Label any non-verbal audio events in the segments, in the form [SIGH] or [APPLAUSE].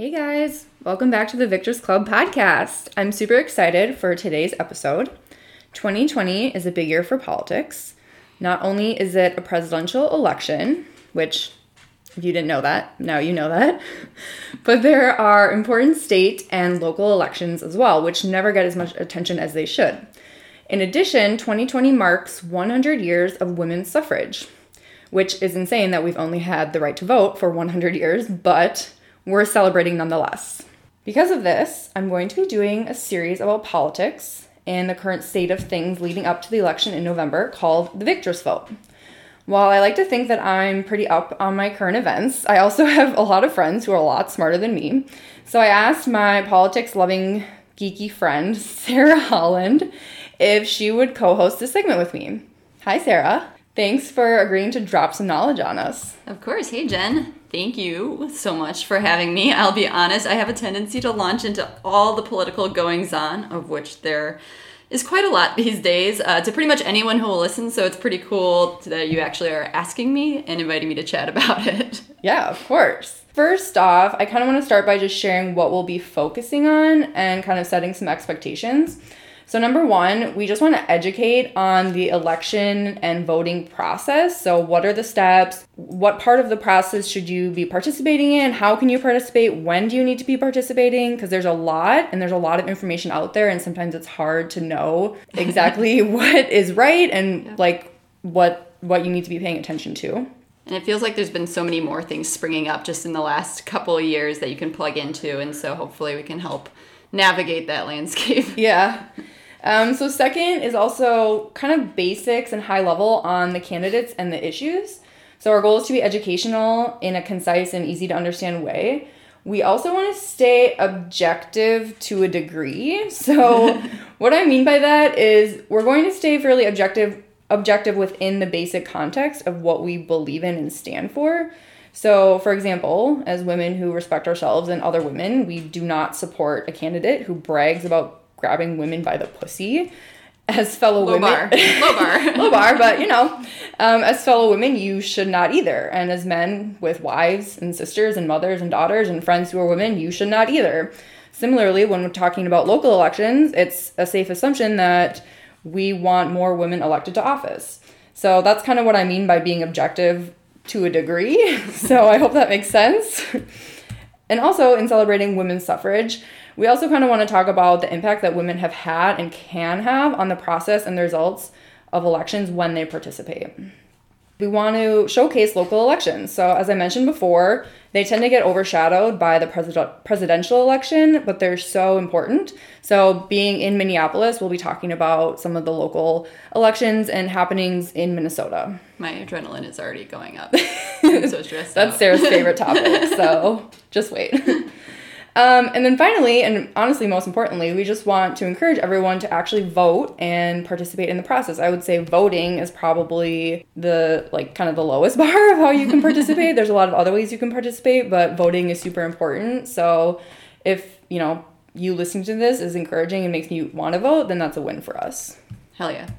Hey guys, welcome back to the Victress Club podcast. I'm super excited for today's episode. 2020 is a big year for politics. Not only is it a presidential election, which, if you didn't know that, now you know that, [LAUGHS] but there are important state and local elections as well, which never get as much attention as they should. In addition, 2020 marks 100 years of women's suffrage, which is insane that we've only had the right to vote for 100 years, but we're celebrating nonetheless. Because of this, I'm going to be doing a series about politics and the current state of things leading up to the election in November called the Victress Vote. While I like to think that I'm pretty up on my current events, I also [LAUGHS] have a lot of friends who are a lot smarter than me. So I asked my politics loving, geeky friend, [LAUGHS] Sarah Holland, if she would co host this segment with me. Hi, Sarah. Thanks for agreeing to drop some knowledge on us. Of course. Hey, Jen. Thank you so much for having me. I'll be honest, I have a tendency to launch into all the political goings on, of which there is quite a lot [LAUGHS] these days, uh, to pretty much anyone who will listen. So it's pretty cool that you actually are asking me and inviting me to chat [LAUGHS] about it. Yeah, of course. First off, I kind of want to start by just sharing what we'll be focusing on and kind of setting some expectations. So, number one, we just want to educate on the election and voting process. So, what are the steps? What part of the process should you be participating in? How can you participate? When do you need to be participating? Because there's a lot and there's a lot of information out there, and sometimes it's hard to know [LAUGHS] exactly what is right and yeah. like what what you need to be paying attention to. And it feels like there's been so many more things springing up just in the last couple of years that you can plug into, and so hopefully we can help navigate that landscape. Yeah. [LAUGHS] Um, so, second is also kind of basics and high level on the candidates and the issues. So, our goal is to be educational in a concise and easy to understand way. We also want to stay objective to a degree. [LAUGHS] So, [LAUGHS] what I mean by that is we're going to stay fairly objective objective within the basic context of what we believe in and stand for. So, for example, as women who respect ourselves and other women, we do not support a candidate who brags about grabbing women by the pussy as fellow Low women. Bar. Low bar. [LAUGHS] Low bar, but you know, um, as fellow women, you should not either. And as men with wives and sisters and mothers and daughters and friends who are women, you should not either. Similarly, when we're talking about local elections, it's a safe assumption that we want more women elected to office. So that's kind of what I mean by being objective to a degree. [LAUGHS] so I hope that makes sense. [LAUGHS] and also in celebrating women's suffrage, we also kind of want to talk about the impact that women have had and can have on the process and the results of elections when they participate. We want to showcase local elections. So, as I mentioned before, they tend to get overshadowed by the president- presidential election, but they're so important. So, being in Minneapolis, we'll be talking about some of the local elections and happenings in Minnesota. My adrenaline is already going up. [LAUGHS] I'm so stressed. That's out. Sarah's favorite [LAUGHS] topic. So, just wait. Um, and then finally, and honestly, most importantly, we just want to encourage everyone to actually vote and participate in the process. I would say voting is probably the like kind of the lowest [LAUGHS] bar of how you can participate. There's a lot of other ways you can participate, but voting is super important. So if you know you listening to this is encouraging and makes you want to vote, then that's a win for us. Hell yeah.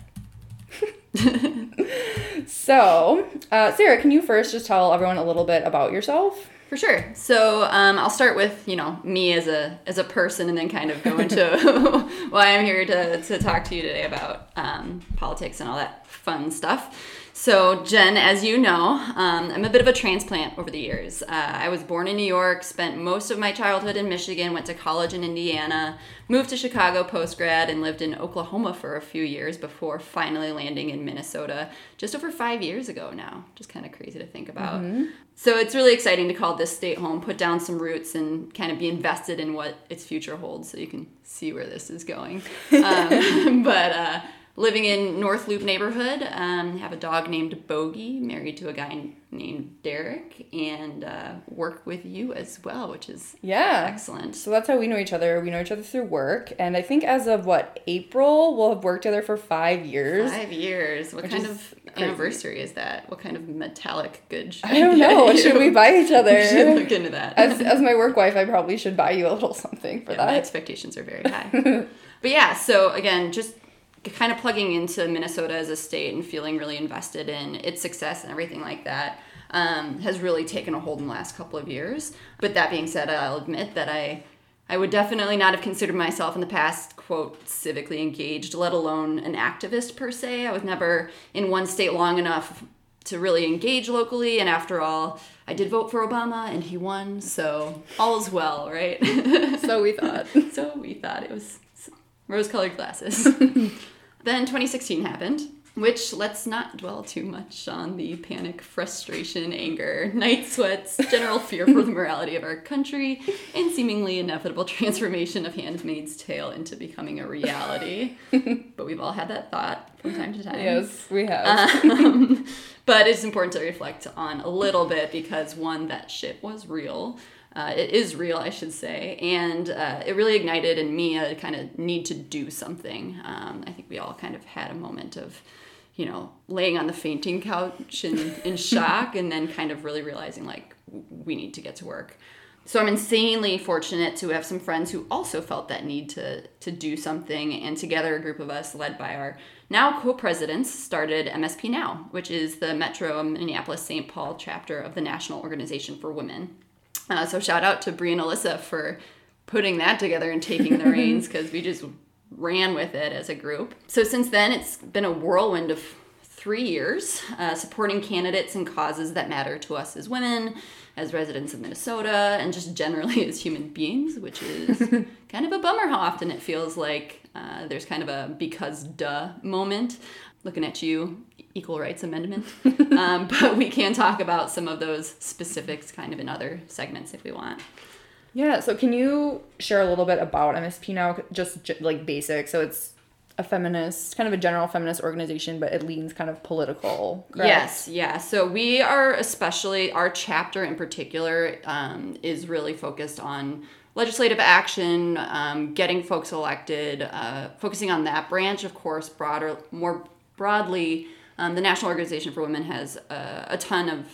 [LAUGHS] so, uh, Sarah, can you first just tell everyone a little bit about yourself? For sure. So um, I'll start with you know me as a as a person, and then kind of go into [LAUGHS] why I'm here to to talk to you today about um, politics and all that fun stuff. So, Jen, as you know, um, I'm a bit of a transplant over the years. Uh, I was born in New York, spent most of my childhood in Michigan, went to college in Indiana, moved to Chicago post grad, and lived in Oklahoma for a few years before finally landing in Minnesota just over five years ago now. Just kind of crazy to think about. Mm-hmm. So, it's really exciting to call this state home, put down some roots, and kind of be invested in what its future holds so you can see where this is going. [LAUGHS] Um, [LAUGHS] but, uh, living in North Loop neighborhood. Um, have a dog named Bogey, married to a guy named Derek, and uh, work with you as well, which is yeah excellent. So that's how we know each other. We know each other through work, and I think as of what April, we'll have worked together for five years. Five years. What kind of crazy. anniversary is that? What kind of metallic good? I don't know. What should we buy each other? [LAUGHS] we should look into that. as as my work wife, I probably should buy you a little something for yeah, that. My expectations are very high. [LAUGHS] but yeah, so again, just kind of plugging into Minnesota as a state and feeling really invested in its success and everything like that. um, has really taken a hold in the last couple of years. But that being said, I'll admit that I I would definitely not have considered myself in the past, quote, civically engaged, let alone an activist per se. I was never in one state long enough to really engage locally. And after all, I did vote for Obama and he won, so all is well, right? so we thought. [LAUGHS] so we thought it was rose colored glasses. [LAUGHS] then 2016 happened which let's not dwell too much on the panic, frustration, anger, [LAUGHS] night sweats, general fear for the morality of our country, and seemingly inevitable [LAUGHS] transformation of Handmaid's Tale into becoming a reality. but we've all had that thought from time to time. Yes, we have. Um, but it's important to reflect on a little bit because one, that shit was real. Uh, it is real, I should say, and uh, it really ignited in me a kind of need to do something. Um, I think we all kind of had a moment of you know, laying on the fainting couch in, in [LAUGHS] shock and then kind of really realizing like we need to get to work. So I'm insanely fortunate to have some friends who also felt that need to to do something and together a group of us led by our now co-presidents started MSP Now, which is the Metro Minneapolis St. Paul chapter of the National Organization for Women. Uh, so shout out to Brie and Alyssa for putting that together and taking the [LAUGHS] reins because we just ran with it as a group. So since then, it's been a whirlwind of three years uh, supporting candidates and causes that matter to us as women, as residents of Minnesota, and just generally [LAUGHS] as human beings, which is [LAUGHS] kind of a bummer how often it feels like uh, there's kind of a because duh moment. Looking at you, Equal Rights Amendment. [LAUGHS] um, but we can talk about some of those specifics kind of in other segments if we want. Yeah, so can you share a little bit about MSP now, just like basic? So it's a feminist, kind of a general feminist organization, but it leans kind of political. Correct? Yes, yeah. So we are especially, our chapter in particular um, is really focused on legislative action, um, getting folks elected, uh, focusing on that branch, of course, broader, more broadly. Um, the National Organization for Women has uh, a ton of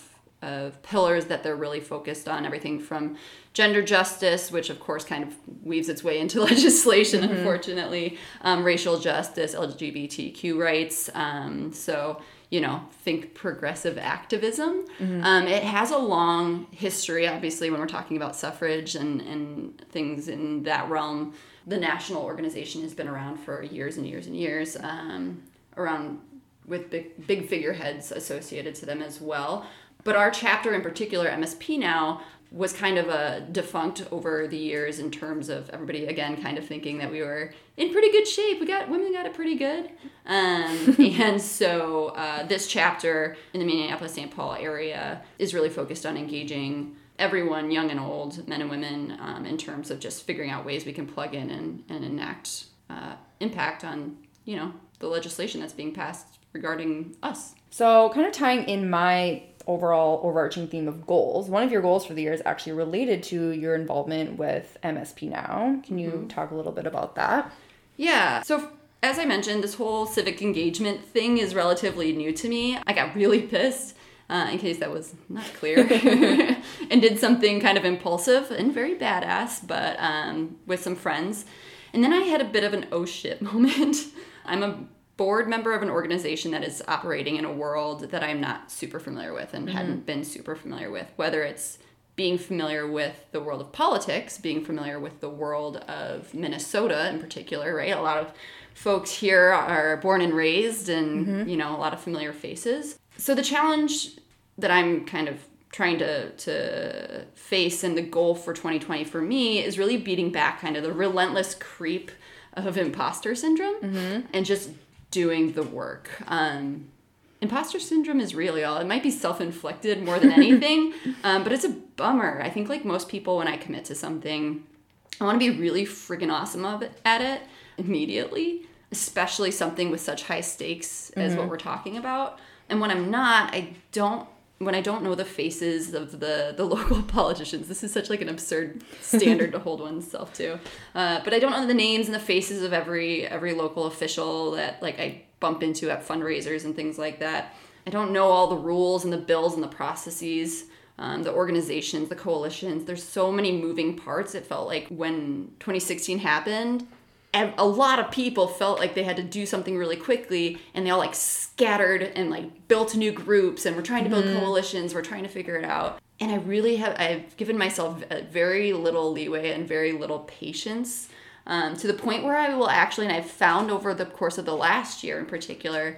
of pillars that they're really focused on everything from gender justice which of course kind of weaves its way into [LAUGHS] legislation mm-hmm. unfortunately um, racial justice lgbtq rights um, so you know think progressive activism mm-hmm. um, it has a long history obviously when we're talking about suffrage and, and things in that realm the national organization has been around for years and years and years um, around with big, big figureheads associated to them as well but our chapter in particular, MSP Now, was kind of a defunct over the years in terms of everybody again kind of thinking that we were in pretty good shape. We got women got it pretty good, um, [LAUGHS] and so uh, this chapter in the Minneapolis St. Paul area is really focused on engaging everyone, young and old, men and women, um, in terms of just figuring out ways we can plug in and, and enact uh, impact on you know the legislation that's being passed regarding us. So, kind of tying in my overall overarching theme of goals. One of your goals for the year is actually related to your involvement with MSP Now. Can you mm-hmm. talk a little bit about that? Yeah. So, as I mentioned, this whole civic engagement thing is relatively new to me. I got really pissed. Uh, in case that was not clear, [LAUGHS] and did something kind of impulsive and very badass, but um, with some friends. And then I had a bit of an oh shit [LAUGHS] moment. I'm a board member of an organization that is operating in a world that I'm not super familiar with and mm-hmm. hadn't been super familiar with, whether it's being familiar with the world of politics, being familiar with the world of Minnesota in particular, right? A lot of folks here are born and raised and, mm-hmm. you know, a lot of familiar faces. So the challenge that I'm kind of trying to to face and the goal for 2020 for me is really beating back kind of the relentless creep of imposter syndrome mm-hmm. and just doing the work. Um, imposter syndrome is real, y'all. It might be self inflicted more than [LAUGHS] anything, um, but it's a bummer. I think, like most people, when I commit to something, I want to be really freaking awesome of it, at it immediately, especially something with such high stakes as mm-hmm. what we're talking about. And when I'm not, I don't when I don't know the faces of the the [LAUGHS] local politicians, this is such like an absurd standard to hold oneself to. Uh, but I don't know the names and the faces of every every local official that like I bump into at fundraisers and things like that. I don't know all the rules and the bills and the processes, um, the organizations, the coalitions. There's so many moving parts. It felt like when 2016 happened, a lot of people felt like they had to do something really quickly and they all like scattered and like built new groups and we're trying to build coalitions we're trying to figure it out and i really have i've given myself a very little leeway and very little patience um, to the point where i will actually and i've found over the course of the last year in particular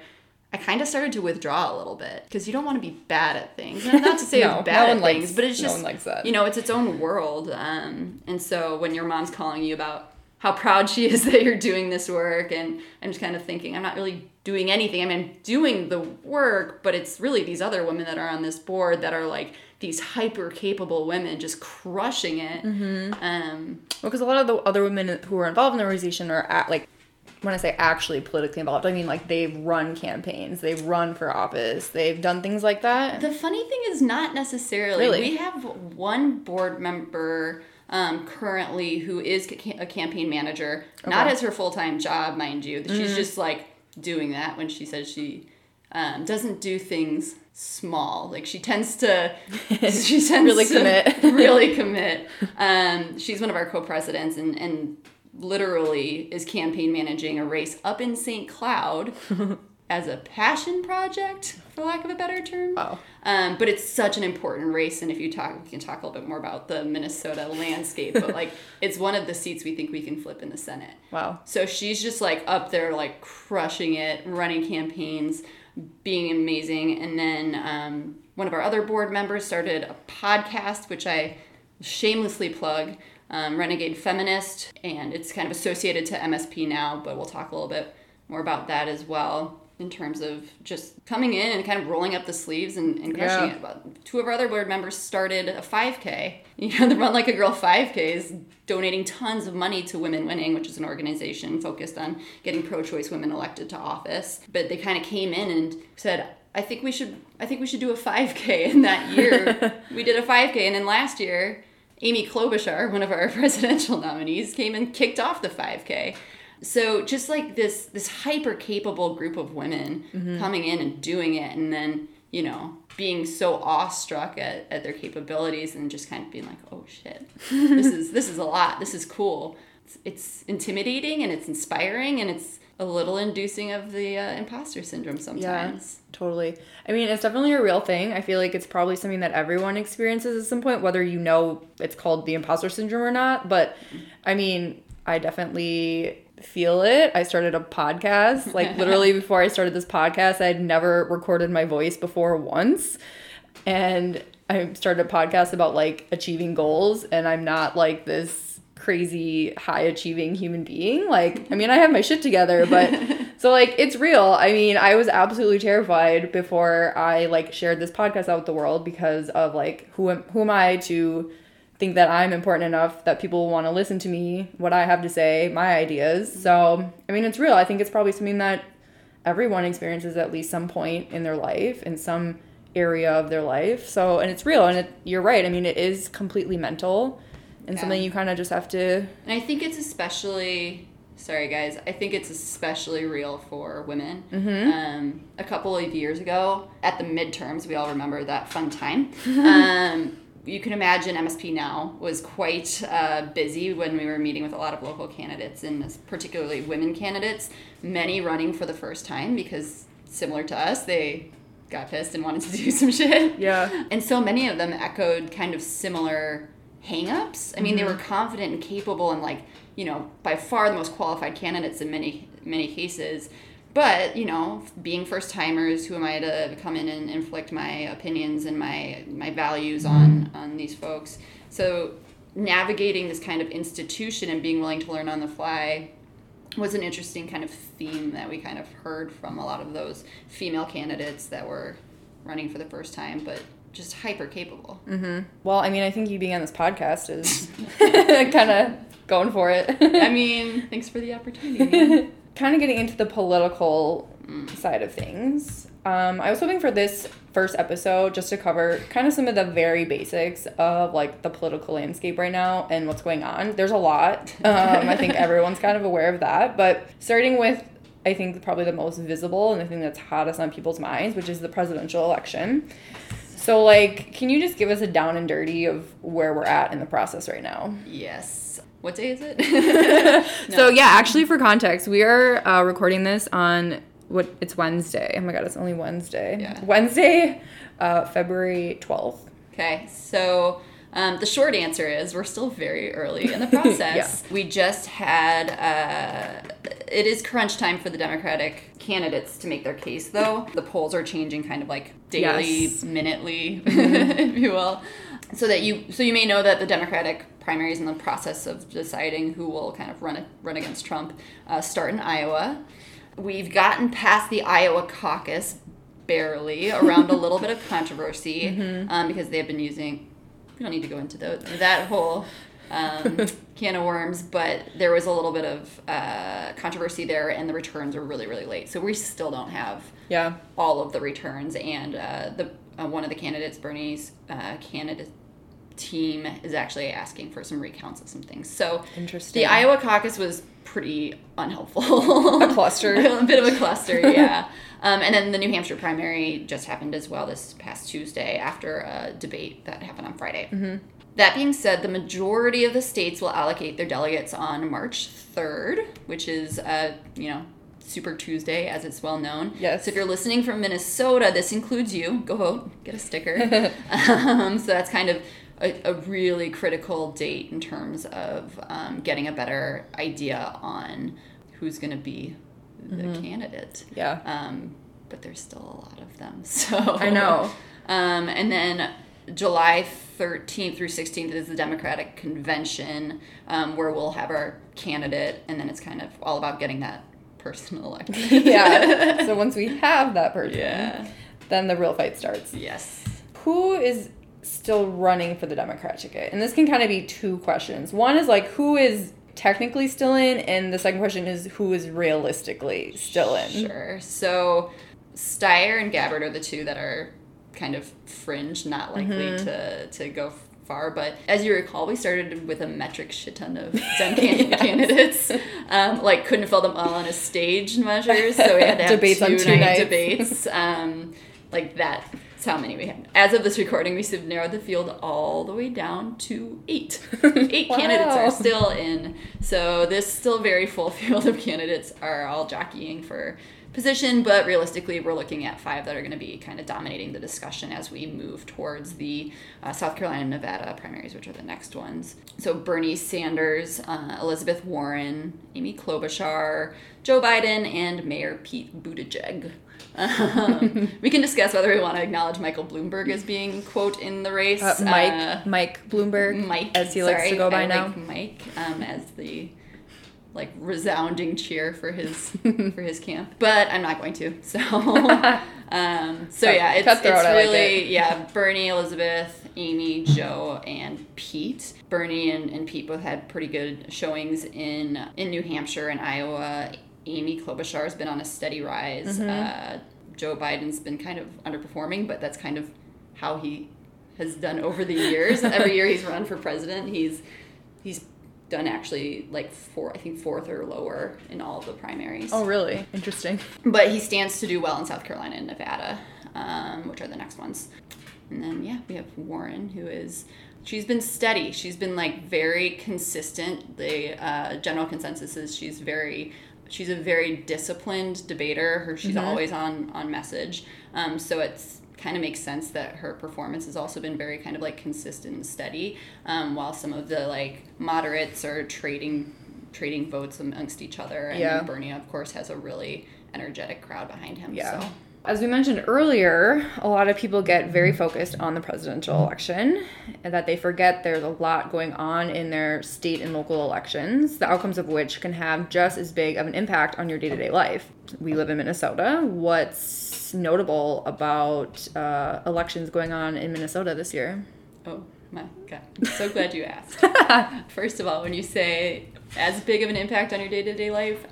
I kind of started to withdraw a little bit because you don't want to be bad at things. And not to say [LAUGHS] No, bad no at things, likes- but it's no just that. you know it's its own world. Um, and so when your mom's calling you about how proud she is [LAUGHS] that you're doing this work, and I'm just kind of thinking I'm not really doing anything. I mean, I'm doing the work, but it's really these other women that are on this board that are like these hyper capable women just crushing it. Mm-hmm. Um, because a lot of the other women who are involved in the organization are at, like when I say actually politically involved, I mean like they've run campaigns, they've run for office, they've done things like that. The funny thing is not necessarily. Really? We have one board member um, currently who is ca- a campaign manager, not as her full time job, mind you. She's just like doing that when she says she um, doesn't do things small. Like she tends to, [LAUGHS] she tends Really to commit. [LAUGHS] really [LAUGHS] commit. Um, she's one of our co presidents and and literally is campaign managing a race up in St. Cloud. As a passion project, for lack of a better term. Wow. Um, but it's such an important race, and if you talk, we can talk a little bit more about the Minnesota landscape. But like, [LAUGHS] it's one of the seats we think we can flip in the Senate. Wow. So she's just like up there, like crushing it, running campaigns, being amazing. And then um, one of our other board members started a podcast, which I shamelessly plug, um, Renegade Feminist, and it's kind of associated to MSP now, but we'll talk a little bit more about that as well in terms of just coming in and kind of rolling up the sleeves and, and crushing Yeah. it. But two of our other board members started a 5K. [LAUGHS] You know, the Run Like a Girl 5K is donating tons of money to Women Winning, which is an organization focused on getting pro-choice women elected to office. But they kind of came in and said, I think we should I think we should do a 5K. And [LAUGHS] that year [LAUGHS] we did a 5K. And then last year, Amy Klobuchar, one of our presidential nominees, came and kicked off the 5K. So just like this this hyper capable group of women coming in and doing it and then, you know, being so awestruck at, at their capabilities and just kind of being like, oh shit, this is this is a lot. This is cool. It's, it's intimidating and it's inspiring and it's a little inducing of the uh, imposter syndrome sometimes. Yeah, Totally. I mean, it's definitely a real thing. I feel like it's probably something that everyone experiences at some point, whether you know it's called the imposter syndrome or not. But I mean, I definitely feel it. I started a podcast. Like, literally, [LAUGHS] before I started this podcast, I had never recorded my voice before once. And I started a podcast about like achieving goals, and I'm not like this crazy high achieving human being. Like, I mean, I have my shit together, but [LAUGHS] so like it's real. I mean, I was absolutely terrified before I like shared this podcast out with the world because of like who am who am I to think that I'm important enough that people want to listen to me, what I have to say, my ideas. So, I mean, it's real. I think it's probably something that everyone experiences at least some point in their life in some area of their life. So, and it's real and it, you're right. I mean, it is completely mental and Yeah. something you kind of just have to And I think it's especially sorry guys, I think it's especially real for women. Um, a couple of years ago at the midterms, we all remember that fun time. [LAUGHS] um, you can imagine MSP now was quite uh, busy when we were meeting with a lot of local candidates and particularly women candidates, many running for the first time because similar to us, they got pissed and wanted to do [LAUGHS] some shit. Yeah. And so many of them echoed kind of similar hangups. I mean, they were Mm-hmm. confident and capable and like, you know, by far the most qualified candidates in many many cases. But, you know, being first timers, who am I to come in and inflict my opinions and my my values mm-hmm. on on these folks? So navigating this kind of institution and being willing to learn on the fly was an interesting kind of theme that we kind of heard from a lot of those female candidates that were running for the first time, but just hyper capable. Mm-hmm. Well, I mean, I think you being on this podcast is [LAUGHS] [LAUGHS] kind of going for it. I [LAUGHS] mean, thanks for the opportunity. Kind of getting into the political side of things. Um, I was hoping for this first episode just to cover kind of some of the very basics of like the political landscape right now and what's going on. There's a lot. Um, I think [LAUGHS] everyone's kind of aware of that. But starting with, I think probably the most visible and the thing that's hottest on people's minds, which is the presidential election. So, like, can you just give us a down and dirty of where we're at in the process right now? yes. What day is it? [LAUGHS] So yeah, actually, for context, we are uh, recording this on what it's Wednesday. Oh my god, it's only Wednesday. Yeah. Wednesday, uh, February twelfth. Okay, so um, the short answer is we're still very early in the [LAUGHS] process. We just had, uh, it is crunch time for the Democratic candidates to make their case, though. The polls are changing kind of like daily, Yes. minutely, [LAUGHS] if you will. So that you, so you may know that the Democratic primary is in the process of deciding who will kind of run run against Trump. Uh, start in Iowa. We've gotten past the Iowa caucus barely around a little bit of controversy [LAUGHS] um, because they have been using. We don't need to go into those, that whole um, [LAUGHS] can of worms, but there was a little bit of uh, controversy there, and the returns were really, really late. So we still don't have Yeah. all of the returns, and uh, the uh, one of the candidates, Bernie's uh, candidate team, is actually asking for some recounts of some things. So Interesting. the Iowa caucus was pretty unhelpful. A cluster. [LAUGHS] a bit of a cluster, [LAUGHS] yeah. Um, and then the New Hampshire primary just happened as well this past Tuesday after a debate that happened on Friday. Mm-hmm. That being said, the majority of the states will allocate their delegates on March 3rd, which is, uh, you know, Super Tuesday, as it's well known. Yes. So if you're listening from Minnesota, this includes you. Go vote, get a sticker. [LAUGHS] um, so that's kind of a, a really critical date in terms of um, getting a better idea on who's going to be the Mm-hmm. candidate. Yeah. Um, but there's still a lot of them. [LAUGHS] So I know. Um, and then July 13th through 16th is the Democratic convention um, where we'll have our candidate, and then it's kind of all about getting that person elected. [LAUGHS] yeah. [LAUGHS] So once we have that person, Yeah. then the real fight starts. Yes. Who is still running for the Democrat ticket? And this can kind of be two questions. One is like who is technically still in, and the second question is who is realistically still in. Sure. So Steyer and Gabbard are the two that are kind of fringe, not likely Mm-hmm. to, to go far. But as you recall, we started with a metric shit ton of [LAUGHS] Dem can- Yes. candidates. Um, like couldn't fill them all on a stage measures, so we had to have [LAUGHS] Debates two, on two night nights. debates. Um, like that. That's how many we have. As of this recording, we have narrowed the field all the way down to eight. [LAUGHS] Eight candidates are still in. So this still very full [LAUGHS] field of candidates are all jockeying for position, but realistically, we're looking at five that are going to be kind of dominating the discussion as we move towards the uh, South Carolina and Nevada primaries, which are the next ones. So Bernie Sanders, uh, Elizabeth Warren, Amy Klobuchar, Joe Biden, and Mayor Pete Buttigieg. Um, we can discuss whether we want to acknowledge Michael Bloomberg as being quote in the race. Uh, Mike Uh, Mike Bloomberg, Mike, as he likes to go by I now. like Mike um, as the like resounding cheer for his [LAUGHS] for his camp, but I'm not going to. So, [LAUGHS] um, so yeah, it's, it's I like really it. yeah. Bernie, Elizabeth, Amy, Joe, and Pete. Bernie and, and Pete both had pretty good showings in in New Hampshire and Iowa. Amy Klobuchar has been on a steady rise. Mm-hmm. Uh, Joe Biden's been kind of underperforming, but that's kind of how he has done over the years. [LAUGHS] Every year he's run for president, he's he's done actually like four, I think fourth or lower in all of the primaries. Oh, really? Interesting. But he stands to do well in South Carolina and Nevada, um, which are the next ones. And then yeah, we have Warren, who is she's been steady. She's been like very consistent. The uh, general consensus is she's very she's a very disciplined debater. Her she's always on on message. Um, so it's kind of makes sense that her performance has also been very kind of like consistent and steady. Um, while some of the like moderates are trading trading votes amongst each other. And Yeah. Bernie, of course, has a really energetic crowd behind him. Yeah. So. As we mentioned earlier, a lot of people get very focused on the presidential election and that they forget there's a lot going on in their state and local elections, the outcomes of which can have just as big of an impact on your day to day life. We live in Minnesota. What's notable about uh, elections going on in Minnesota this year? Oh my god. I'm so glad you asked. [LAUGHS] First of all, when you say as big of an impact on your day to day life,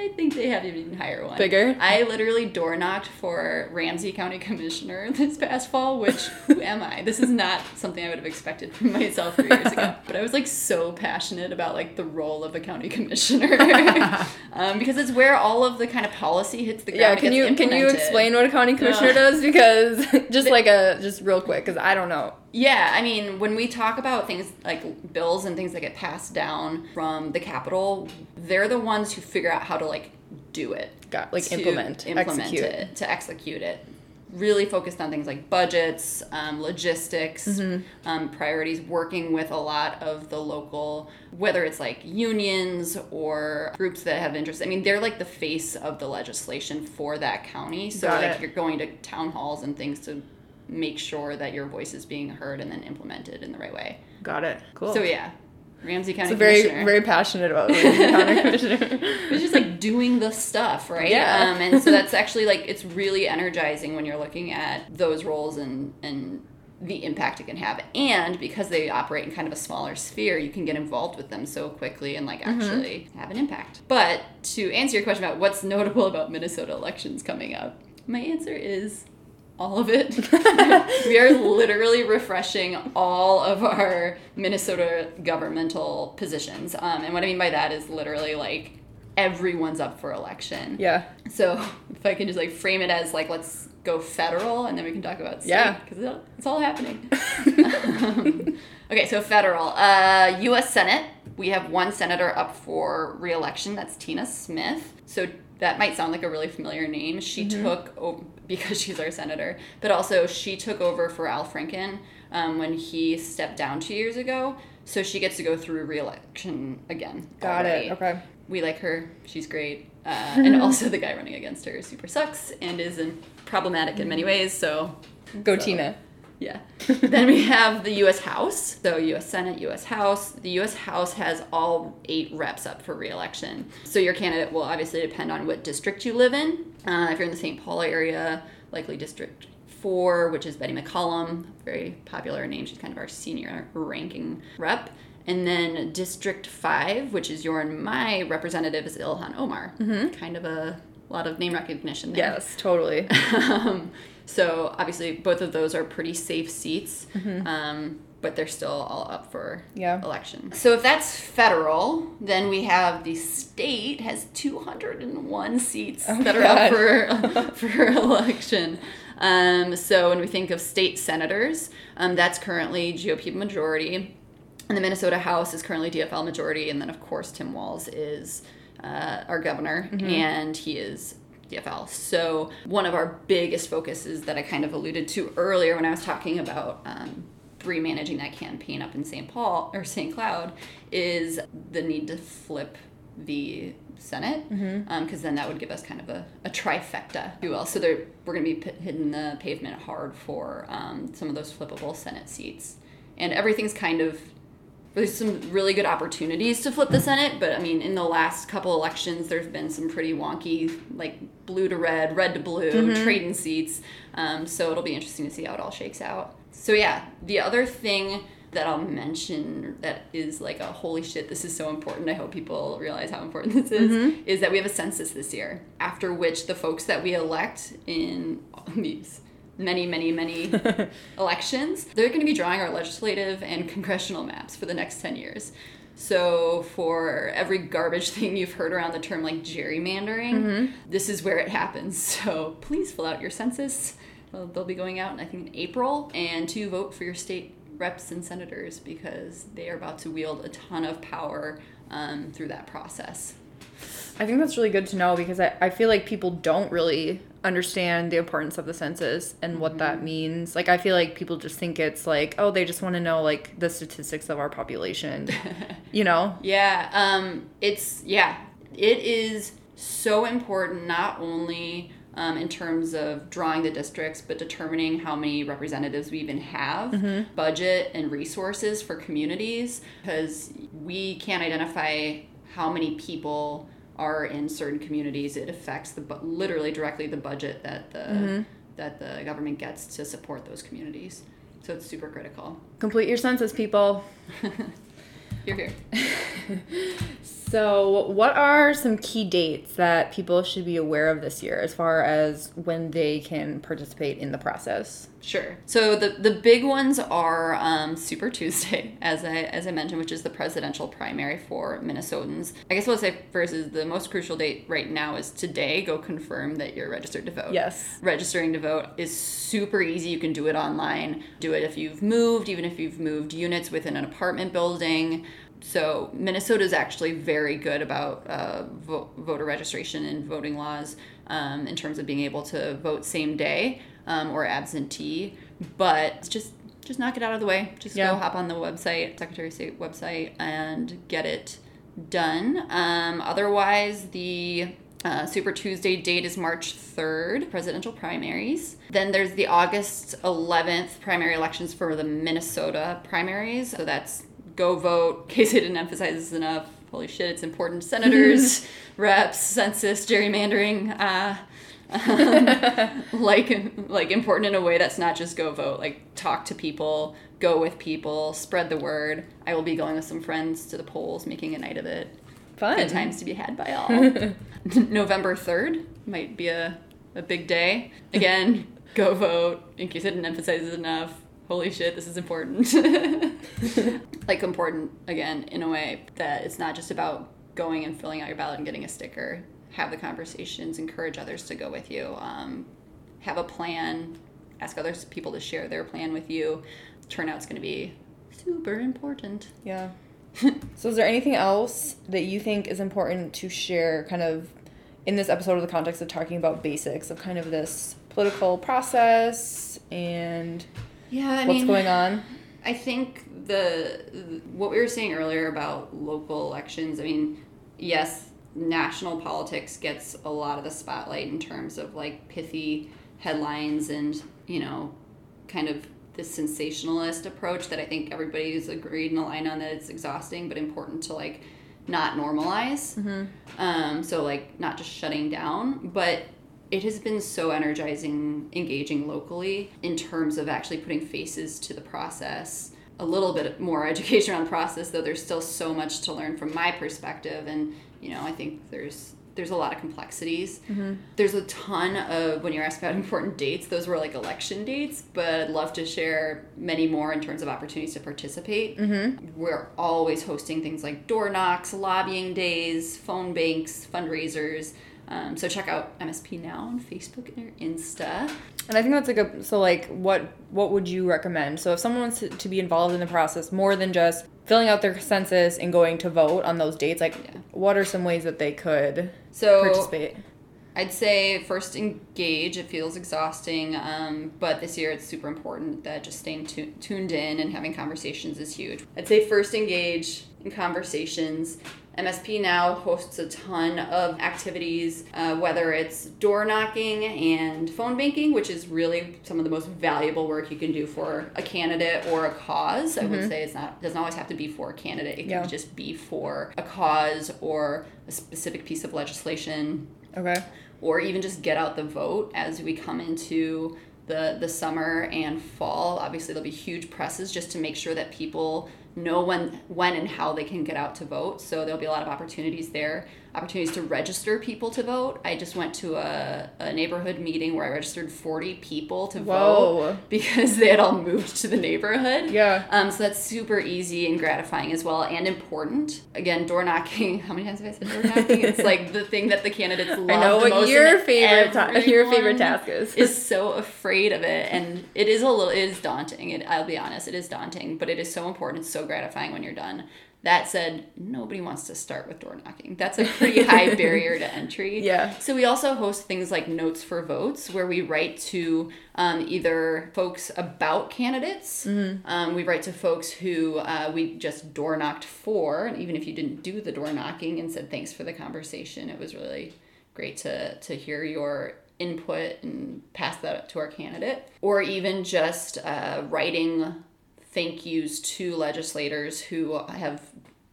I think they have an even higher one. Bigger? I literally door knocked for Ramsey County Commissioner [LAUGHS] this past fall, which [LAUGHS] who am I? This is not something I would have expected from myself three years ago. [LAUGHS] But I was like so passionate about like the role of a county commissioner. um, because it's where all of the kind of policy hits the ground. Yeah, can you can you explain what a county commissioner No. does? Because just like a just real quick, because I don't know. Yeah, I mean, when we talk about things like bills and things that get passed down from the capital, they're the ones who figure out how to like do it. Got like implement, implement execute. it, to execute it. Really focused on things like budgets, um, logistics, Mm-hmm. um, priorities, working with a lot of the local, whether it's like unions or groups that have interest. I mean, they're like the face of the legislation for that county. So Got like it. you're going to town halls and things to make sure that your voice is being heard and then implemented in the right way. Got it. Cool. So yeah, Ramsey County So very Commissioner. very passionate about being a county [LAUGHS] commissioner. it's just like doing the stuff, right? Yeah. Um, and so that's actually like it's really energizing when you're looking at those roles and and the impact it can have. And because they operate in kind of a smaller sphere, you can get involved with them so quickly and like actually have an impact. But to answer your question about what's notable about Minnesota elections coming up, my answer is all of it. [LAUGHS] we are literally refreshing all of our Minnesota governmental positions. Um, and what I mean by that is literally like everyone's up for election. yeah. So if I can just like frame it as like let's go federal and then we can talk about state Yeah. because it's all happening. Um, [LAUGHS] okay, so federal, uh, U.S. Senate. We have one senator up for re-election. That's Tina Smith. So that might sound like a really familiar name. She took over because she's our senator, but also she took over for Al Franken um, when he stepped down two years ago. So she gets to go through re-election again. Got already it. Okay. we like her. She's great. Uh, [LAUGHS] and also the guy running against her super sucks and is problematic in many ways. So Go So- Tina. Yeah. then we have the U.S. House. So U.S. Senate, U.S. House. The U.S. House has all eight reps up for re-election. So your candidate will obviously depend on what district you live in. Uh, if you're in the St. Paul area, likely District Four, which is Betty McCollum, very popular name. She's kind of our senior ranking rep. And then District Five, which is your and my representative, is Ilhan Omar. Kind of a lot of name recognition there. Yes, totally. [LAUGHS] Um, so obviously, both of those are pretty safe seats, um, but they're still all up for Yeah. election. So if that's federal, then we have the state has 201 seats Oh, that are up for [LAUGHS] [LAUGHS] for election. Um, so when we think of state senators, um, that's currently GOP majority. And the Minnesota House is currently DFL majority, and then of course Tim Walz is uh, our governor, and he is DFL. So one of our biggest focuses that I kind of alluded to earlier when I was talking about um, Bree managing that campaign up in St. Paul or St. Cloud is the need to flip the Senate, because then that would give us kind of a, a trifecta, if you will. So there, we're going to be p- hitting the pavement hard for um, some of those flippable Senate seats, and everything's kind of there's some really good opportunities to flip the Senate, but I mean, in the last couple elections, there's been some pretty wonky, like blue to red, red to blue, trading seats. Um, so it'll be interesting to see how it all shakes out. So yeah, the other thing that I'll mention that is like a holy shit, this is so important. I hope people realize how important this is. Is that we have a census this year, after which the folks that we elect in [LAUGHS] these many, many, many [LAUGHS] elections, they're going to be drawing our legislative and congressional maps for the next 10 years. So, for every garbage [LAUGHS] thing you've heard around the term like gerrymandering, this is where it happens. [LAUGHS] So, please fill out your census. They'll, they'll be going out, I think, in April, and to vote for your state reps and senators because they are about to wield a ton of power um, through that process. I think that's really good to know because I, I feel like people don't really understand the importance of the census and what that means. Like I feel like people just think it's like, oh, they just want to know like the statistics of our population. [LAUGHS] you know? Yeah, um, it's yeah, it is so important not only um, in terms of drawing the districts, but determining how many representatives we even have, budget and resources for communities, because we can't identify how many people are in certain communities. It affects the literally directly the budget that the mm-hmm. that the government gets to support those communities. So it's super critical. Complete your census, people. [LAUGHS] You're here. [LAUGHS] So, what are some key dates that people should be aware of this year as far as when they can participate in the process? Sure. So the the big ones are um, Super Tuesday, [LAUGHS] as I as I mentioned, which is the presidential primary for Minnesotans. I guess what I'll say first is the most crucial date right now is today. Go confirm that you're registered to vote. Yes. Registering to vote is super easy. You can do it online. Do it if you've moved, even if you've moved units within an apartment building. So Minnesota is actually very good about uh, vo- voter registration and voting laws um, in terms of being able to vote same day um, or absentee. But just just knock it out of the way. Just Yeah. go hop on the website, Secretary of State website, and get it done. Um, otherwise, the uh, Super Tuesday date is March 3rd, presidential primaries. Then there's the August 11th primary elections for the Minnesota primaries. So that's go vote. In case I didn't emphasize this enough, holy shit, it's important. Senators, [LAUGHS] reps, census, gerrymandering. Uh, [LAUGHS] like like important in a way that's not just go vote like talk to people go with people spread the word. I will be going with some friends to the polls making a night of it. Fun. good times to be had by all. [LAUGHS] November 3rd might be a, a big day. Again [LAUGHS] go vote. In case i didn't emphasize it enough holy shit this is important. Like important again in a way that it's not just about going and filling out your ballot and getting a sticker have the conversations encourage others to go with you um, have a plan ask other people to share their plan with you turnout's going to be super important Yeah. [LAUGHS] so, is there anything else that you think is important to share, kind of in this episode of the context of talking about basics of kind of this political process and yeah I what's going on? I think the what we were saying earlier about local elections. I mean, yes, national politics gets a lot of the spotlight in terms of like pithy headlines and you know, kind of this sensationalist approach that I think everybody's agreed and aligned on that it's exhausting but important to like not normalize. Um, so like not just shutting down, but it has been so energizing engaging locally in terms of actually putting faces to the process a little bit more [LAUGHS] education around the process though there's still so much to learn from my perspective and you know i think there's there's a lot of complexities. Mm-hmm. There's a ton of when you're asked about [LAUGHS] important dates those were like election dates but i'd love to share many more in terms of opportunities to participate. Mm-hmm. We're always hosting things like door knocks lobbying days phone banks fundraisers um, so check out MSP now on Facebook and Insta. And I think that's like a so like what what would you recommend? So if someone wants to, to be involved in the process more than just filling out their census and going to vote on those dates, like Yeah. what are some ways that they could So participate? I'd say first engage. It feels exhausting, um, but this year it's super important that just staying tu- tuned in and having conversations is huge. I'd say first engage in conversations. MSP now hosts a ton of activities, uh, whether it's door knocking and phone banking, which is really some of the most valuable work you can do for a candidate or a cause. I would say it's not doesn't always have to be for a candidate. It can Yeah. just be for a cause or a specific piece of legislation Okay. or even just get out the vote as we come into the the summer and fall. Obviously, there'll be huge presses just to make sure that people know when when and how they can get out to vote. So there'll be a lot of opportunities there. Opportunities to register people to vote. I just went to a, a neighborhood meeting where I registered 40 people to Whoa. vote [LAUGHS] because they had all moved to the neighborhood. Yeah. Um, so that's super easy and gratifying as well and important. Again, door knocking. [LAUGHS] How many times have I said door knocking? [LAUGHS] it's like the thing that the candidates love. I know what most your favorite ta- your favorite task is. is so afraid of it, and it is a little. It is daunting. It, I'll be honest. It is daunting, but it is so important. It's so gratifying when you're done. That said, nobody wants to start with door knocking. That's a pretty high [LAUGHS] barrier to entry. Yeah. So we also host things like notes for votes, where we write to um, either folks about candidates. Um, we write to folks who uh, we just door knocked for, and even if you didn't do the door knocking, and said thanks for the conversation. It was really great to to hear your input and pass that up to our candidate, or even just uh, writing thank yous to legislators who have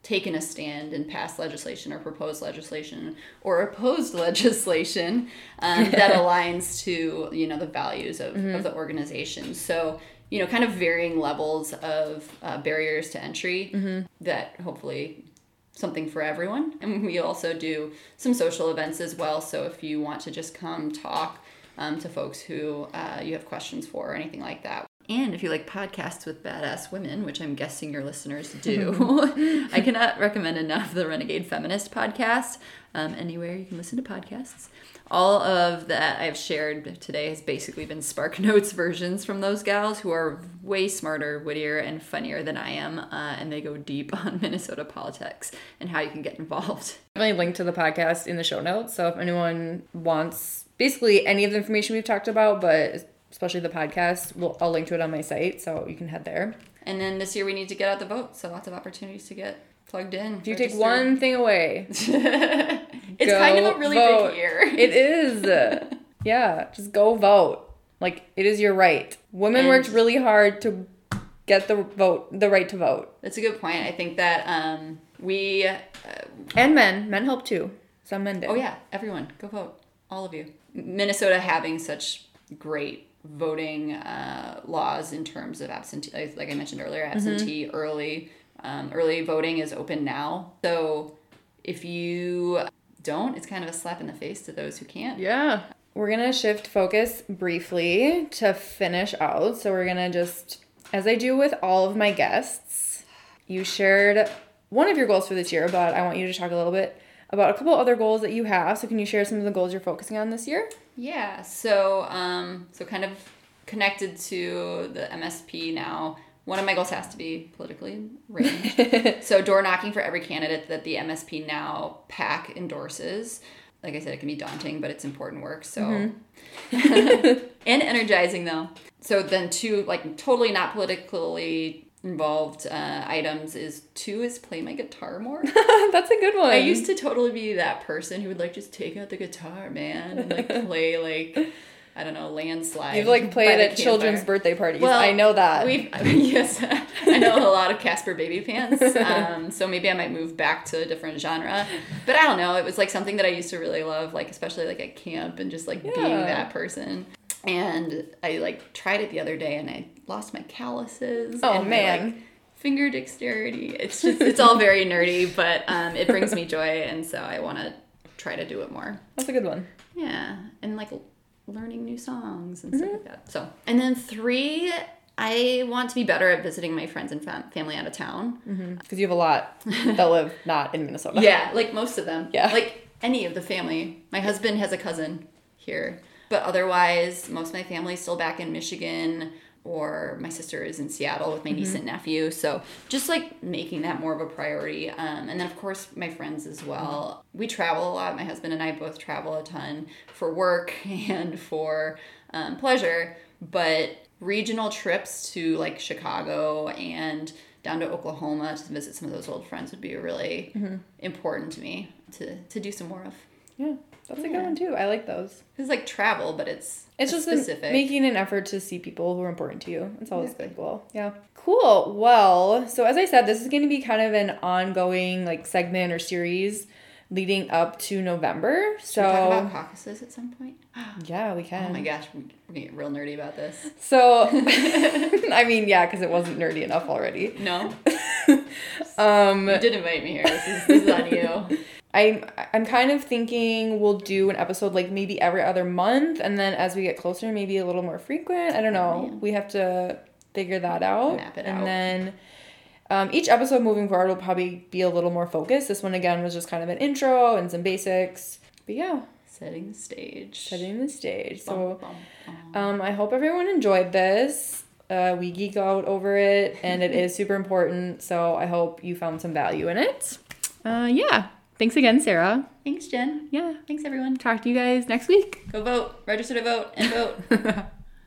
taken a stand and passed legislation or proposed legislation or opposed [LAUGHS] legislation um, that [LAUGHS] aligns to you know the values of, of the organization so you know kind of varying levels of uh, barriers to entry that hopefully something for everyone. And we also do some social events as well. So if you want to just come talk um, to folks who uh, you have questions for or anything like that. And if you like podcasts with badass women, which I'm guessing your listeners do, [LAUGHS] [LAUGHS] I cannot recommend enough the Renegade Feminist podcast. Um, anywhere you can listen to podcasts. All of that I've shared today has basically been Spark [LAUGHS] Notes versions from those gals who are way smarter, wittier, and funnier than I am. Uh, and they go deep on Minnesota politics and how you can get involved. I link to the podcast in the show notes. So if anyone wants basically any of the information we've talked about, but especially the podcast, we'll, I'll link to it on my site. So you can head there. And then this year we need to get out the vote. So lots of opportunities to get plugged in. If you take one thing away, [LAUGHS] it's kind of a really vote. big year. It is. [LAUGHS] yeah, just go vote. Like it is your right. Women And- worked really hard to get the vote, the right to vote, That's a good point. I think that um, we, uh, and men. Men help too. Some men did. oh yeah, everyone, go vote. All of you. Minnesota having such great voting uh, laws in terms of absentee, like- I mentioned earlier, absentee early. Um, early voting is open now. So if you don't, it's kind of a slap in the face to those who can't. Yeah. We're going to shift focus briefly to finish out. So we're going to just, as I do with all of my guests, you shared one of your goals for this year, but I want you to talk a little bit about a couple other goals that you have. So can you share some of the goals you're focusing on this year? Yeah, so um, so kind of connected to the MSP now. One of my goals has to be politically range. [LAUGHS] so door knocking for every candidate that the MSP now PAC endorses. Like I said, it can be daunting, but it's important work. So [LAUGHS] and energizing though. So then two like totally not politically involved uh, items is two is play my guitar more. [LAUGHS] That's a good one. I used to totally be that person who would like just take out the guitar, man, and like [LAUGHS] play like I don't know, landslide. You've like played at children's birthday parties. Well, I know that. We've [LAUGHS] yes, I know a lot of Caspar Babypants. Um, so maybe I might move back to a different genre. But I don't know. It was like something that I used to really love, like especially like at camp and just like being that person. And I like tried it the other day and I lost my calluses. Oh, and my, man. like, finger dexterity. It's just it's all [LAUGHS] very nerdy, but um, it brings me joy, and so I want to try to do it more. That's a good one. Yeah, and like learning new songs and Mm-hmm. stuff like that. So, and then three, I want to be better at visiting my friends and fam- family out of town. Because you have a lot that live not in Minnesota. [LAUGHS] Yeah, like most of them. Yeah. Like any of the family. My husband has a cousin here, but otherwise, most of my family's still back in Michigan. Or my sister is in Seattle with my niece and nephew. So just like making that more of a priority. Um, and then, of course, my friends as well. We travel a lot. My husband and I both travel a ton for work [LAUGHS] and for um, pleasure. But regional trips to like Chicago and down to Oklahoma to visit some of those old friends would be really important to me to, to do some more of. Yeah. That's a good one too. I like those. It's like travel, but it's It's just specific. making an effort to see people who are important to you. It's always a good goal. Yeah. Cool. Well, so as I said, this is going to be kind of an ongoing like segment or series leading up to November. So Should talk about caucuses at some point? [GASPS] yeah, we can. Oh my gosh, we're gonna get real nerdy about this. So [LAUGHS] [LAUGHS] I mean, yeah, because it wasn't nerdy enough already. No, [LAUGHS] Um, you did invite me here. This is this is on you. I'm I'm kind of thinking we'll do an episode like maybe every other month, and then as we get closer, maybe a little more frequent. I don't know. Yeah. We have to figure that out. Map it and out. then um, each episode moving forward will probably be a little more focused. This one again was just kind of an intro and some basics. But yeah, Setting the stage. setting the stage. Bum, So bum, bum. um, I hope everyone enjoyed this. Uh, we geek out over it, and it [LAUGHS] is super important. So I hope you found some value in it. Uh, yeah. Thanks again, Sarah. Thanks, Jen. Yeah. Thanks, everyone. Talk to you guys next week. Go vote. Register to vote and vote. [LAUGHS]